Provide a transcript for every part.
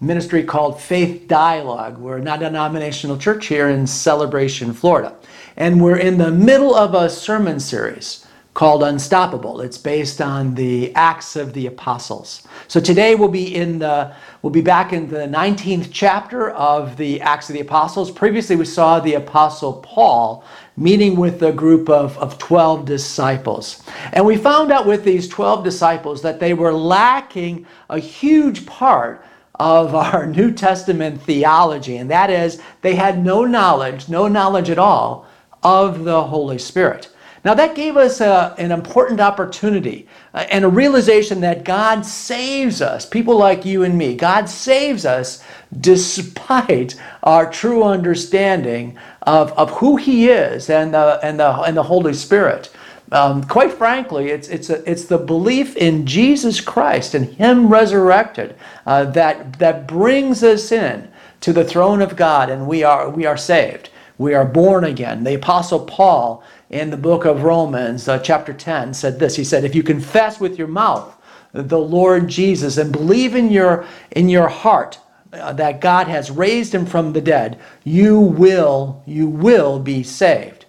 ministry called Faith Dialogue. We're a non denominational church here in Celebration, Florida. And we're in the middle of a sermon series called Unstoppable. It's based on the Acts of the Apostles. So today we'll be in the we'll be back in the 19th chapter of the Acts of the Apostles. Previously we saw the apostle Paul meeting with a group of, of 12 disciples. And we found out with these 12 disciples that they were lacking a huge part of our New Testament theology, and that is they had no knowledge, no knowledge at all of the Holy Spirit. Now, that gave us a, an important opportunity uh, and a realization that God saves us, people like you and me. God saves us despite our true understanding of, of who He is and the, and the, and the Holy Spirit. Um, quite frankly, it's, it's, a, it's the belief in Jesus Christ and Him resurrected uh, that, that brings us in to the throne of God and we are, we are saved. We are born again. The Apostle Paul in the book of Romans, uh, chapter 10, said this. He said, If you confess with your mouth the Lord Jesus and believe in your, in your heart uh, that God has raised him from the dead, you will, you will be saved.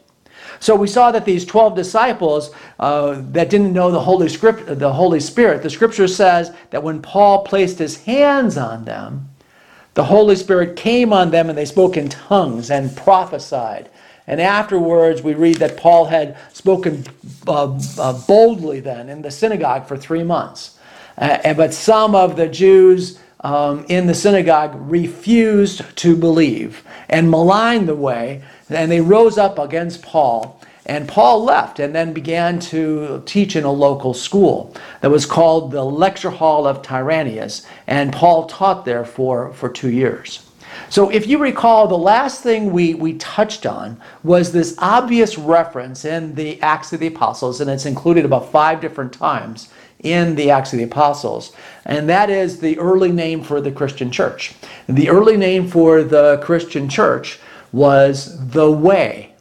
So we saw that these 12 disciples uh, that didn't know the Holy, Script, the Holy Spirit, the scripture says that when Paul placed his hands on them, the Holy Spirit came on them and they spoke in tongues and prophesied. And afterwards, we read that Paul had spoken uh, uh, boldly then in the synagogue for three months. Uh, but some of the Jews um, in the synagogue refused to believe and maligned the way, and they rose up against Paul. And Paul left and then began to teach in a local school that was called the Lecture Hall of Tyrannus. And Paul taught there for, for two years. So, if you recall, the last thing we, we touched on was this obvious reference in the Acts of the Apostles, and it's included about five different times in the Acts of the Apostles, and that is the early name for the Christian church. The early name for the Christian church was the Way.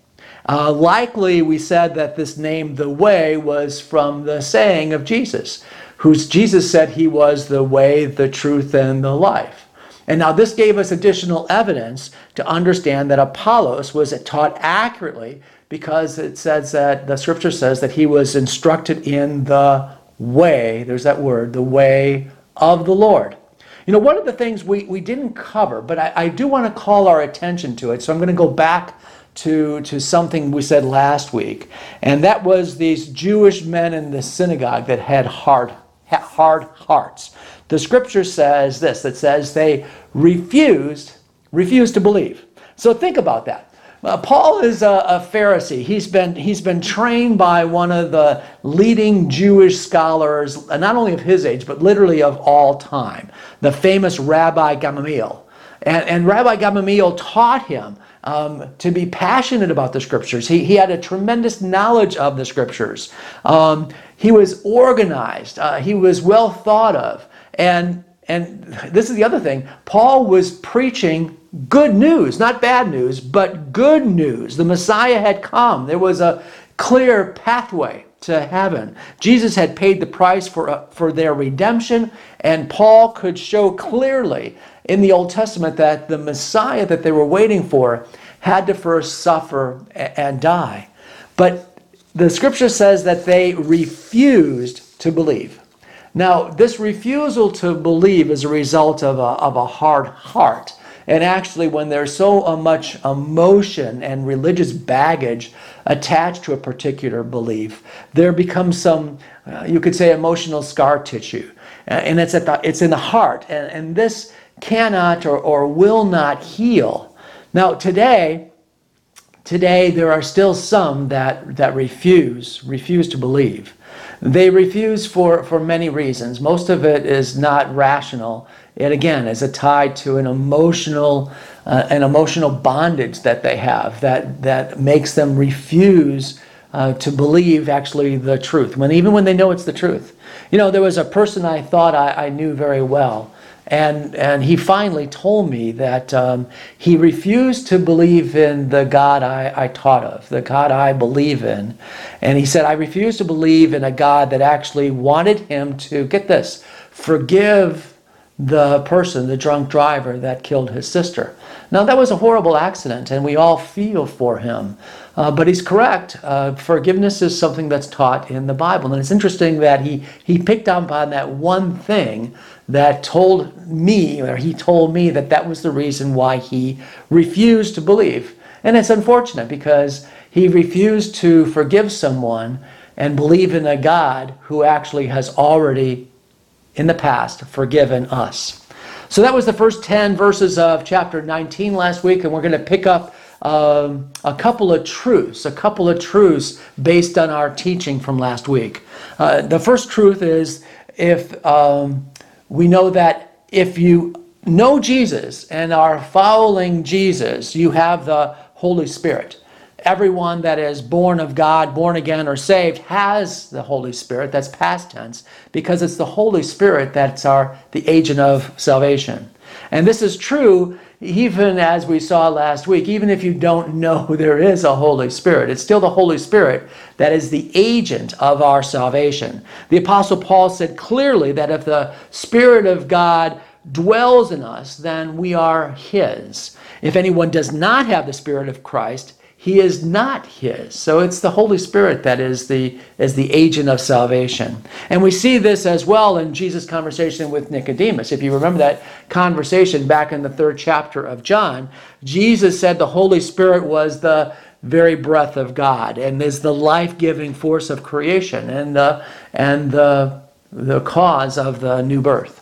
Uh, likely, we said that this name, the Way, was from the saying of Jesus, whose Jesus said he was the way, the truth, and the life. And now this gave us additional evidence to understand that Apollos was taught accurately because it says that the scripture says that he was instructed in the way, there's that word, the way of the Lord. You know, one of the things we, we didn't cover, but I, I do want to call our attention to it. So I'm going to go back to, to something we said last week, and that was these Jewish men in the synagogue that had hard, hard hearts. The scripture says this it says they refused, refused to believe. So think about that. Uh, Paul is a, a, Pharisee. He's been, he's been trained by one of the leading Jewish scholars, uh, not only of his age, but literally of all time, the famous Rabbi Gamaliel. And, and Rabbi Gamaliel taught him um, to be passionate about the scriptures. He, he had a tremendous knowledge of the scriptures. Um, he was organized, uh, he was well thought of. And, and this is the other thing Paul was preaching good news, not bad news, but good news. The Messiah had come. There was a clear pathway to heaven. Jesus had paid the price for, uh, for their redemption, and Paul could show clearly in the Old Testament that the Messiah that they were waiting for had to first suffer and die. But the scripture says that they refused to believe. Now, this refusal to believe is a result of a, of a hard heart. And actually, when there's so uh, much emotion and religious baggage attached to a particular belief, there becomes some, uh, you could say, emotional scar tissue. And it's, at the, it's in the heart. And, and this cannot or, or will not heal. Now, today, today there are still some that, that refuse, refuse to believe. They refuse for, for many reasons. Most of it is not rational it again is a tied to an emotional uh, an emotional bondage that they have that, that makes them refuse uh, to believe actually the truth, when even when they know it's the truth. You know, there was a person I thought I, I knew very well, and, and he finally told me that um, he refused to believe in the God I, I taught of, the God I believe in. And he said, I refuse to believe in a God that actually wanted him to, get this, forgive the person, the drunk driver that killed his sister. Now, that was a horrible accident, and we all feel for him. Uh, but he's correct. Uh, forgiveness is something that's taught in the Bible. And it's interesting that he, he picked up on that one thing that told me, or he told me that that was the reason why he refused to believe. And it's unfortunate because he refused to forgive someone and believe in a God who actually has already, in the past, forgiven us. So that was the first 10 verses of chapter 19 last week, and we're going to pick up um, a couple of truths, a couple of truths based on our teaching from last week. Uh, the first truth is if um, we know that if you know Jesus and are following Jesus, you have the Holy Spirit. Everyone that is born of God, born again, or saved has the Holy Spirit. That's past tense because it's the Holy Spirit that's our the agent of salvation. And this is true even as we saw last week, even if you don't know there is a Holy Spirit, it's still the Holy Spirit that is the agent of our salvation. The Apostle Paul said clearly that if the Spirit of God dwells in us, then we are His. If anyone does not have the Spirit of Christ, he is not his. So it's the Holy Spirit that is the, is the agent of salvation. And we see this as well in Jesus' conversation with Nicodemus. If you remember that conversation back in the third chapter of John, Jesus said the Holy Spirit was the very breath of God and is the life giving force of creation and, the, and the, the cause of the new birth.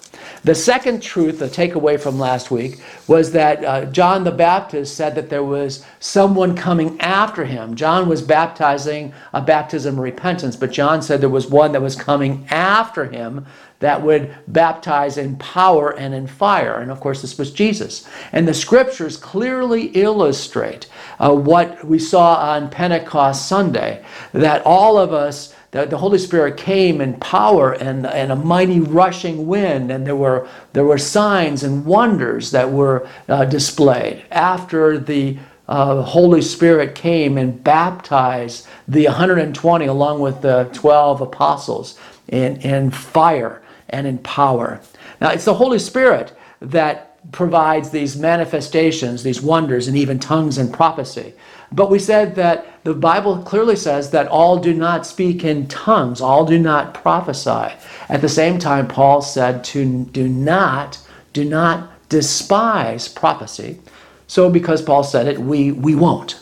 The second truth, the takeaway from last week, was that uh, John the Baptist said that there was someone coming after him. John was baptizing a baptism of repentance, but John said there was one that was coming after him that would baptize in power and in fire. And of course, this was Jesus. And the scriptures clearly illustrate uh, what we saw on Pentecost Sunday that all of us the, the Holy Spirit came in power and, and a mighty rushing wind, and there were, there were signs and wonders that were uh, displayed after the uh, Holy Spirit came and baptized the 120 along with the 12 apostles in, in fire and in power. Now, it's the Holy Spirit that provides these manifestations, these wonders, and even tongues and prophecy. But we said that the Bible clearly says that all do not speak in tongues, all do not prophesy. At the same time, Paul said to do not, do not despise prophecy. So because Paul said it, we, we won't.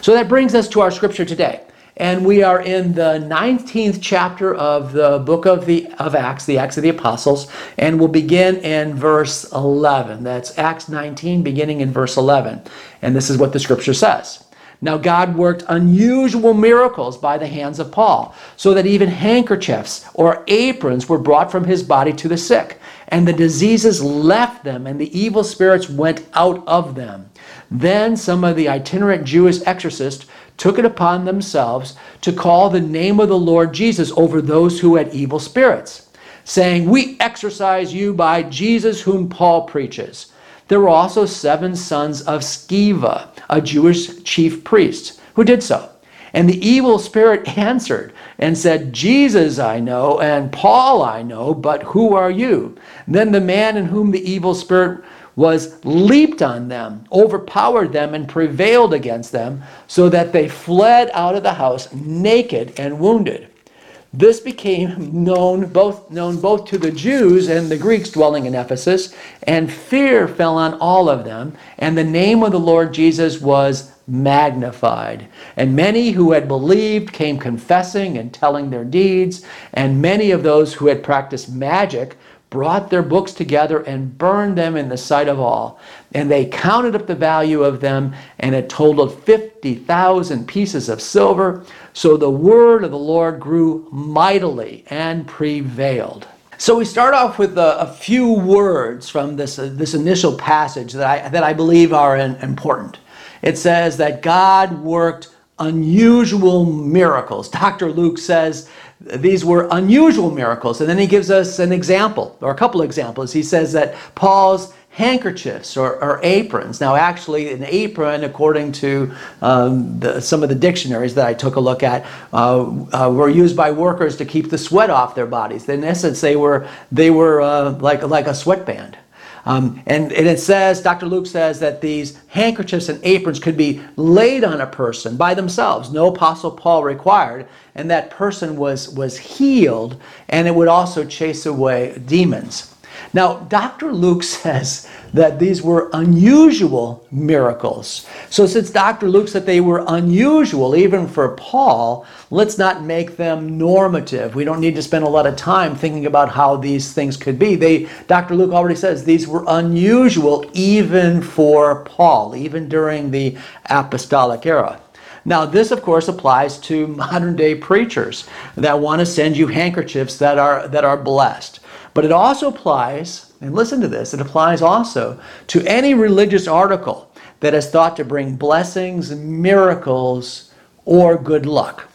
So that brings us to our scripture today. And we are in the 19th chapter of the book of the of Acts, the Acts of the Apostles, and we'll begin in verse 11. That's Acts 19 beginning in verse 11. And this is what the scripture says. Now, God worked unusual miracles by the hands of Paul, so that even handkerchiefs or aprons were brought from his body to the sick, and the diseases left them, and the evil spirits went out of them. Then some of the itinerant Jewish exorcists took it upon themselves to call the name of the Lord Jesus over those who had evil spirits, saying, We exorcise you by Jesus whom Paul preaches. There were also seven sons of Sceva, a Jewish chief priest, who did so. And the evil spirit answered and said, Jesus I know, and Paul I know, but who are you? Then the man in whom the evil spirit was leaped on them, overpowered them, and prevailed against them, so that they fled out of the house naked and wounded. This became known both known both to the Jews and the Greeks dwelling in Ephesus, and fear fell on all of them, and the name of the Lord Jesus was magnified. And many who had believed came confessing and telling their deeds, and many of those who had practiced magic brought their books together and burned them in the sight of all. And they counted up the value of them, and it totaled 50,000 pieces of silver. So the word of the Lord grew mightily and prevailed. So we start off with a, a few words from this, uh, this initial passage that I, that I believe are in, important. It says that God worked unusual miracles. Dr. Luke says these were unusual miracles. And then he gives us an example, or a couple examples. He says that Paul's handkerchiefs or, or, aprons. Now, actually, an apron, according to um, the, some of the dictionaries that I took a look at, uh, uh, were used by workers to keep the sweat off their bodies. In essence, they were they were uh, like like a sweatband. Um, and, and it says, Dr. Luke says that these handkerchiefs and aprons could be laid on a person by themselves, no Apostle Paul required, and that person was, was healed, and it would also chase away demons. Now, Dr. Luke says that these were unusual miracles. So, since Dr. Luke said they were unusual, even for Paul, let's not make them normative. We don't need to spend a lot of time thinking about how these things could be. They, Dr. Luke already says these were unusual even for Paul, even during the apostolic era. Now, this, of course, applies to modern day preachers that want to send you handkerchiefs that are, that are blessed. But it also applies, and listen to this, it applies also to any religious article that is thought to bring blessings, miracles, or good luck.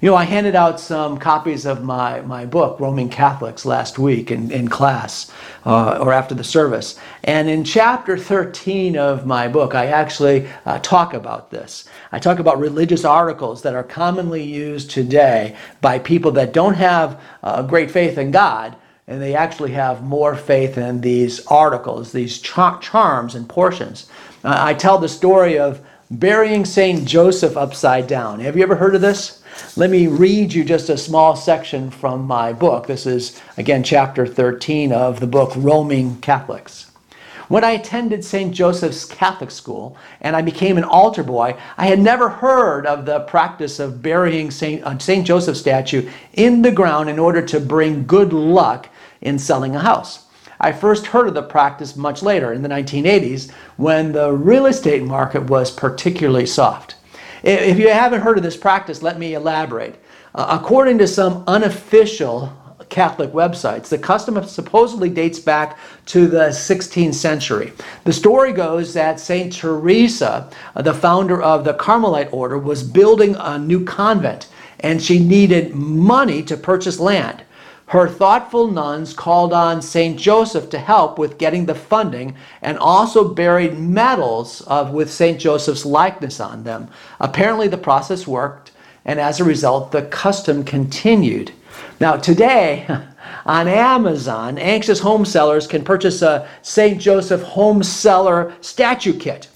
You know, I handed out some copies of my, my book, Roaming Catholics, last week in, in class uh, or after the service. And in chapter 13 of my book, I actually uh, talk about this. I talk about religious articles that are commonly used today by people that don't have uh, great faith in God and they actually have more faith in these articles, these char- charms and portions. Uh, I tell the story of burying St. Joseph upside down. Have you ever heard of this? Let me read you just a small section from my book. This is, again, chapter 13 of the book Roaming Catholics. When I attended St. Joseph's Catholic School and I became an altar boy, I had never heard of the practice of burying St. Uh, St. Joseph statue in the ground in order to bring good luck in selling a house. I first heard of the practice much later in the 1980s when the real estate market was particularly soft. If you haven't heard of this practice, let me elaborate. Uh, according to some unofficial Catholic websites, the custom supposedly dates back to the 16th century. The story goes that St. Teresa, uh, the founder of the Carmelite order, was building a new convent and she needed money to purchase land. Her thoughtful nuns called on St. Joseph to help with getting the funding and also buried medals of, with St. Joseph's likeness on them. Apparently, the process worked, and as a result, the custom continued. Now, today, on Amazon, anxious home sellers can purchase a St. Joseph home seller statue kit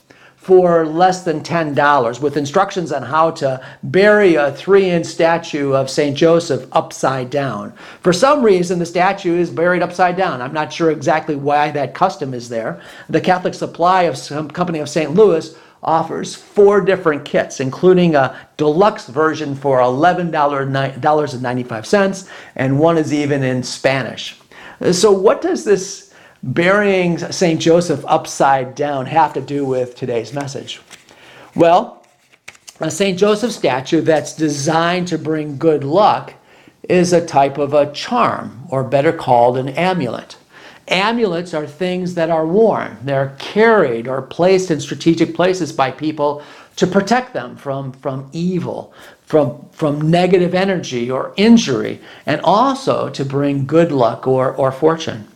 for less than $10 with instructions on how to bury a three inch statue of St. Joseph upside down. For some reason, the statue is buried upside down. I'm not sure exactly why that custom is there. The Catholic Supply of some Company of St. Louis offers four different kits, including a deluxe version for $11.95, and one is even in Spanish. So, what does this burying St. Joseph upside down have to do with today's message? Well, a St. Joseph statue that's designed to bring good luck is a type of a charm, or better called an amulet. Amulets are things that are worn. They're carried or placed in strategic places by people to protect them from, from evil, from, from negative energy or injury, and also to bring good luck or, or fortune.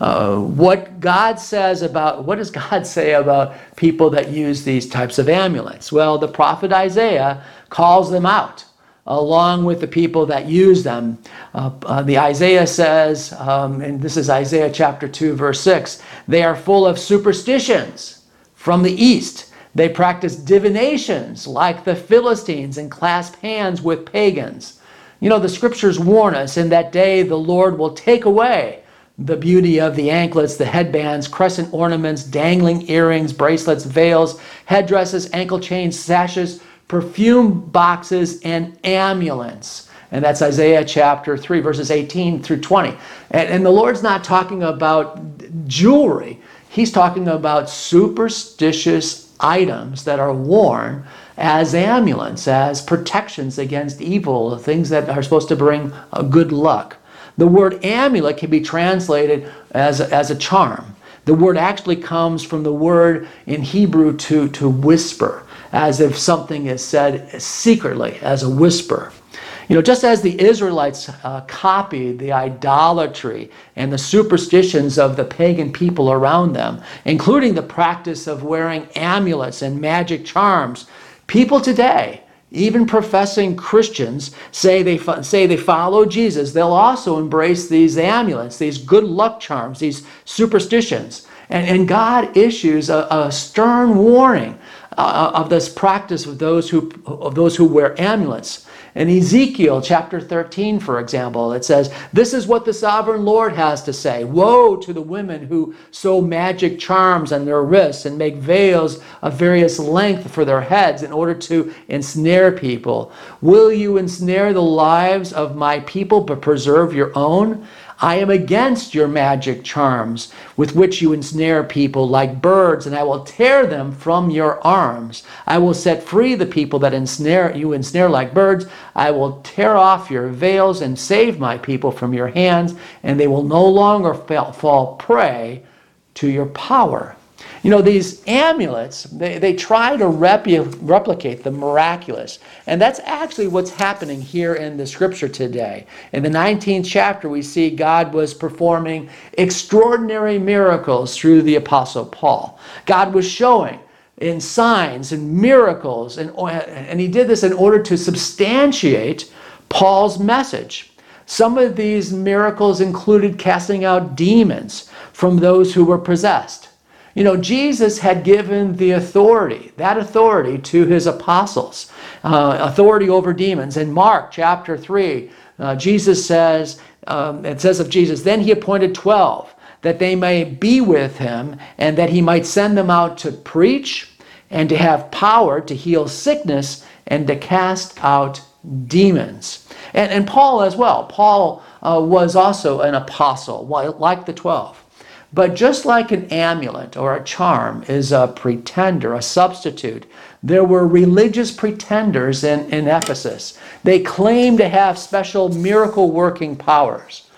Uh, what God says about what does God say about people that use these types of amulets? Well, the prophet Isaiah calls them out along with the people that use them. Uh, uh, the Isaiah says, um, and this is Isaiah chapter 2, verse 6, they are full of superstitions from the east. They practice divinations like the Philistines and clasp hands with pagans. You know, the scriptures warn us in that day the Lord will take away the beauty of the anklets, the headbands, crescent ornaments, dangling earrings, bracelets, veils, headdresses, ankle chains, sashes, perfume boxes, and amulets. And that's Isaiah chapter 3, verses 18 through 20. And, and the Lord's not talking about jewelry, He's talking about superstitious items that are worn as amulets, as protections against evil, things that are supposed to bring uh, good luck. The word amulet can be translated as a, as a charm. The word actually comes from the word in Hebrew to, to whisper, as if something is said secretly, as a whisper. You know, just as the Israelites uh, copied the idolatry and the superstitions of the pagan people around them, including the practice of wearing amulets and magic charms, people today, even professing Christians, say they, say they follow Jesus, they'll also embrace these amulets, these good luck charms, these superstitions. And, and God issues a, a stern warning uh, of this practice of those who, of those who wear amulets. In Ezekiel chapter 13, for example, it says, This is what the sovereign Lord has to say Woe to the women who sew magic charms on their wrists and make veils of various length for their heads in order to ensnare people. Will you ensnare the lives of my people but preserve your own? I am against your magic charms with which you ensnare people like birds, and I will tear them from your arms. I will set free the people that ensnare you ensnare like birds. I will tear off your veils and save my people from your hands, and they will no longer fall prey to your power. You know, these amulets, they, they try to repu- replicate the miraculous. And that's actually what's happening here in the scripture today. In the 19th chapter, we see God was performing extraordinary miracles through the Apostle Paul. God was showing in signs and miracles, and, and he did this in order to substantiate Paul's message. Some of these miracles included casting out demons from those who were possessed. You know, Jesus had given the authority, that authority to his apostles, uh, authority over demons. In Mark chapter 3, uh, Jesus says, um, it says of Jesus, then he appointed 12 that they may be with him and that he might send them out to preach and to have power to heal sickness and to cast out demons. And, and Paul as well. Paul uh, was also an apostle, like the 12. But just like an amulet or a charm is a pretender, a substitute, there were religious pretenders in, in Ephesus. They claimed to have special miracle working powers.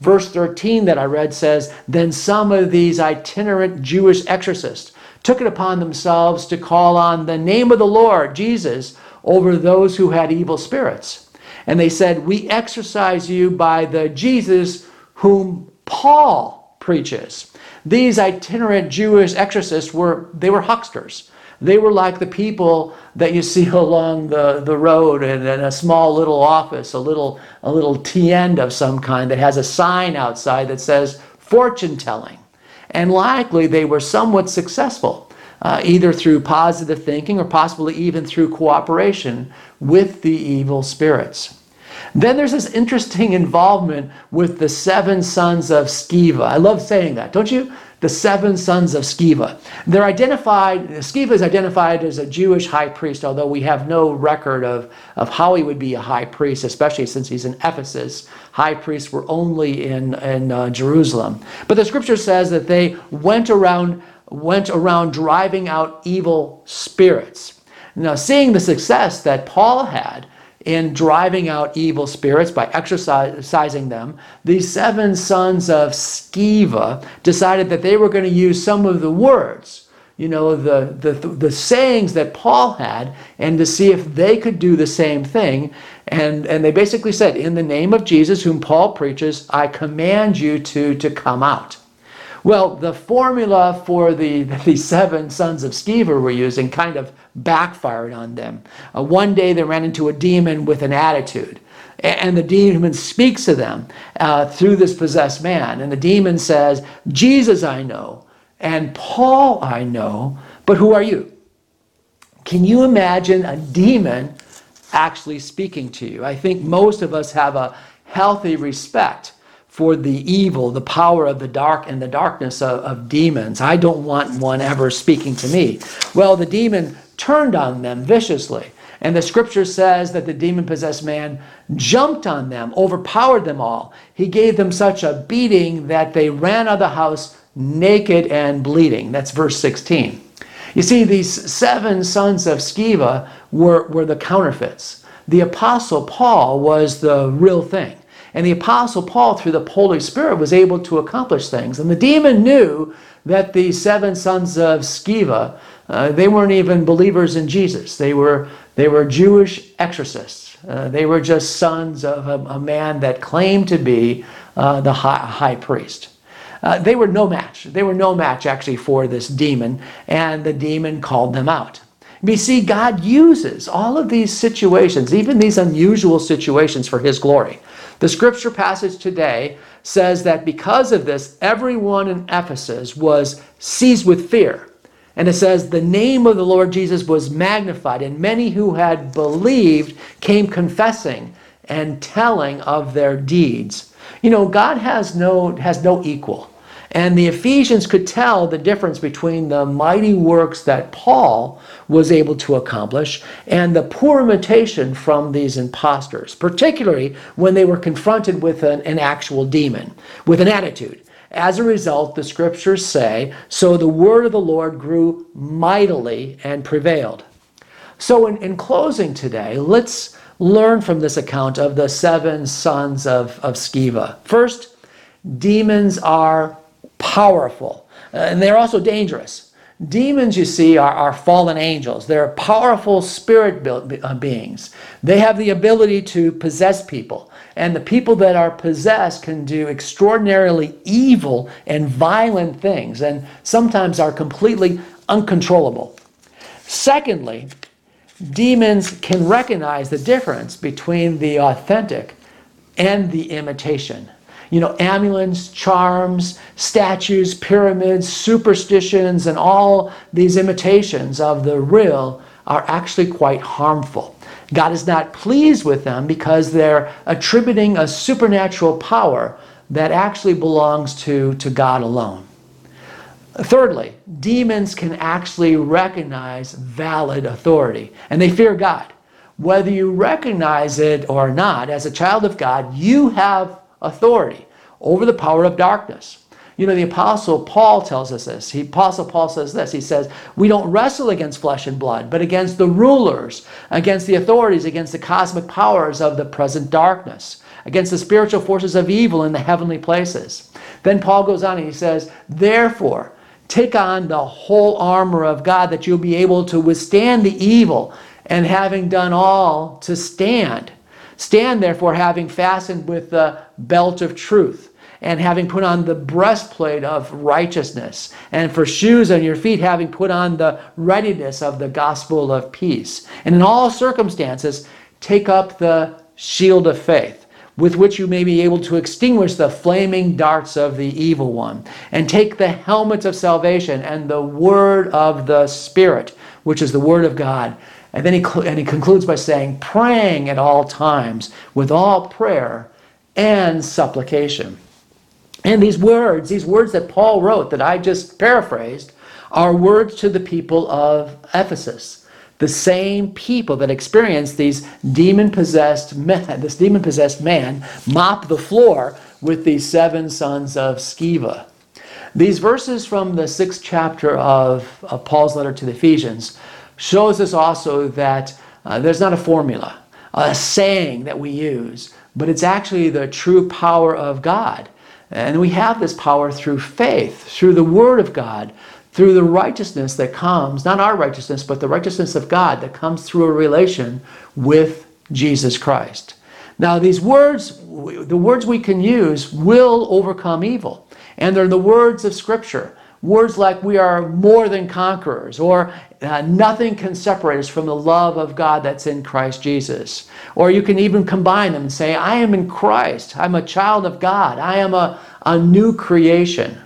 Verse 13 that I read says, Then some of these itinerant Jewish exorcists took it upon themselves to call on the name of the Lord, Jesus, over those who had evil spirits. And they said, We exorcise you by the Jesus whom Paul preaches. These itinerant Jewish exorcists were they were hucksters. They were like the people that you see along the, the road and in a small little office, a little a little tienda of some kind that has a sign outside that says fortune telling. And likely they were somewhat successful, uh, either through positive thinking or possibly even through cooperation with the evil spirits. Then there's this interesting involvement with the seven sons of Sceva. I love saying that, don't you? The seven sons of Sceva. They're identified, Sceva is identified as a Jewish high priest, although we have no record of, of how he would be a high priest, especially since he's in Ephesus. High priests were only in, in uh, Jerusalem. But the scripture says that they went around, went around driving out evil spirits. Now, seeing the success that Paul had, in driving out evil spirits by exorcising them, the seven sons of Sceva decided that they were going to use some of the words, you know, the, the, the sayings that Paul had, and to see if they could do the same thing. And, and they basically said, In the name of Jesus, whom Paul preaches, I command you to, to come out. Well, the formula for the, the seven sons of Sceva were using kind of backfired on them. Uh, one day they ran into a demon with an attitude. And the demon speaks to them uh, through this possessed man. And the demon says, Jesus I know, and Paul I know, but who are you? Can you imagine a demon actually speaking to you? I think most of us have a healthy respect for the evil, the power of the dark and the darkness of, of demons. I don't want one ever speaking to me. Well, the demon turned on them viciously. And the scripture says that the demon possessed man jumped on them, overpowered them all. He gave them such a beating that they ran out of the house naked and bleeding. That's verse 16. You see, these seven sons of Sceva were, were the counterfeits. The apostle Paul was the real thing. And the Apostle Paul, through the Holy Spirit, was able to accomplish things. And the demon knew that the seven sons of Sceva, uh, they weren't even believers in Jesus. They were, they were Jewish exorcists. Uh, they were just sons of a, a man that claimed to be uh, the high, high priest. Uh, they were no match. They were no match actually for this demon, and the demon called them out. We see, God uses all of these situations, even these unusual situations, for His glory. The scripture passage today says that because of this, everyone in Ephesus was seized with fear. And it says, the name of the Lord Jesus was magnified, and many who had believed came confessing and telling of their deeds. You know, God has no, has no equal. And the Ephesians could tell the difference between the mighty works that Paul was able to accomplish and the poor imitation from these impostors, particularly when they were confronted with an, an actual demon, with an attitude. As a result, the scriptures say, so the word of the Lord grew mightily and prevailed. So, in, in closing today, let's learn from this account of the seven sons of, of Sceva. First, demons are powerful, uh, and they're also dangerous. Demons, you see, are, are fallen angels. They're powerful spirit uh, beings. They have the ability to possess people. And the people that are possessed can do extraordinarily evil and violent things, and sometimes are completely uncontrollable. Secondly, demons can recognize the difference between the authentic and the imitation you know, amulets, charms, statues, pyramids, superstitions, and all these imitations of the real are actually quite harmful. God is not pleased with them because they're attributing a supernatural power that actually belongs to, to God alone. Thirdly, demons can actually recognize valid authority and they fear God. Whether you recognize it or not, as a child of God, you have authority over the power of darkness. You know, the Apostle Paul tells us this. He, Apostle Paul says this. He says, We don't wrestle against flesh and blood, but against the rulers, against the authorities, against the cosmic powers of the present darkness, against the spiritual forces of evil in the heavenly places. Then Paul goes on and he says, Therefore, take on the whole armor of God that you'll be able to withstand the evil, and having done all, to stand. Stand therefore, having fastened with the belt of truth, and having put on the breastplate of righteousness, and for shoes on your feet, having put on the readiness of the gospel of peace. And in all circumstances, take up the shield of faith. With which you may be able to extinguish the flaming darts of the evil one, and take the helmet of salvation and the word of the Spirit, which is the word of God and then he, and he concludes by saying, praying at all times with all prayer and supplication. And these words, these words that Paul wrote that I just paraphrased, are words to the people of Ephesus. The same people that experienced these demon possessed men, this demon possessed man mop the floor with these seven sons of Sceva. These verses from the sixth chapter of, of Paul's letter to the Ephesians shows us also that uh, there's not a formula, a saying that we use, but it's actually the true power of God. And we have this power through faith, through the Word of God, through the righteousness that comes, not our righteousness, but the righteousness of God that comes through a relation with Jesus Christ. Now, these words, the words we can use, will overcome evil. And they're the words of Scripture. Words like we are more than conquerors, or uh, nothing can separate us from the love of God that's in Christ Jesus. Or you can even combine them and say, I am in Christ. I'm a child of God. I am a, a new creation.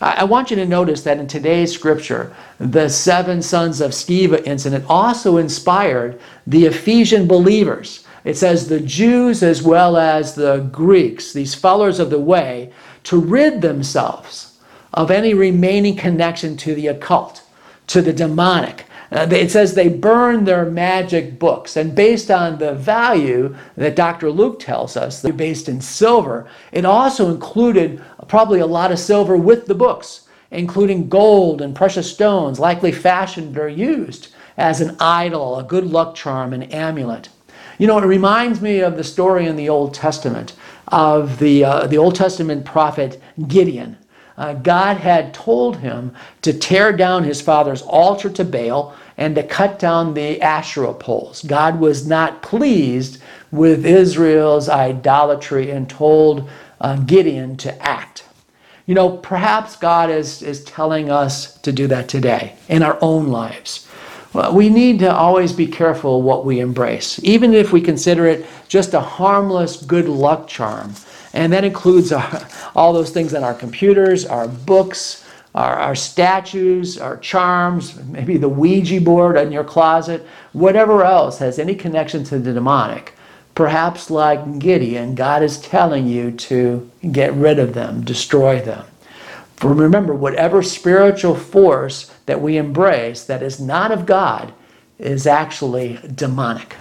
I, I want you to notice that in today's scripture, the seven sons of Sceva incident also inspired the Ephesian believers. It says the Jews as well as the Greeks, these followers of the way, to rid themselves of any remaining connection to the occult to the demonic. Uh, it says they burned their magic books. And based on the value that Dr. Luke tells us, they're based in silver, it also included probably a lot of silver with the books, including gold and precious stones, likely fashioned or used as an idol, a good luck charm, an amulet. You know, it reminds me of the story in the Old Testament of the, uh, the Old Testament prophet Gideon. Uh, God had told him to tear down his father's altar to Baal and to cut down the Asherah poles. God was not pleased with Israel's idolatry and told uh, Gideon to act. You know, perhaps God is, is telling us to do that today in our own lives. Well, we need to always be careful what we embrace, even if we consider it just a harmless good luck charm. And that includes our, uh, all those things on our computers, our books, our, our statues, our charms, maybe the Ouija board in your closet, whatever else has any connection to the demonic. Perhaps, like Gideon, God is telling you to get rid of them, destroy them. For remember, whatever spiritual force that we embrace that is not of God is actually demonic.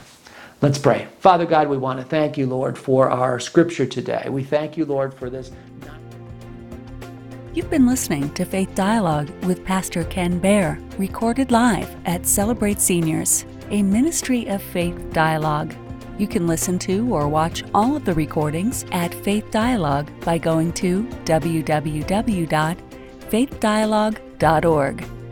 Let's pray. Father God, we want to thank you, Lord, for our scripture today. We thank you, Lord, for this. You've been listening to Faith Dialogue with Pastor Ken Baer, recorded live at Celebrate Seniors, a ministry of faith dialogue. You can listen to or watch all of the recordings at Faith Dialogue by going to www.faithdialogue.org.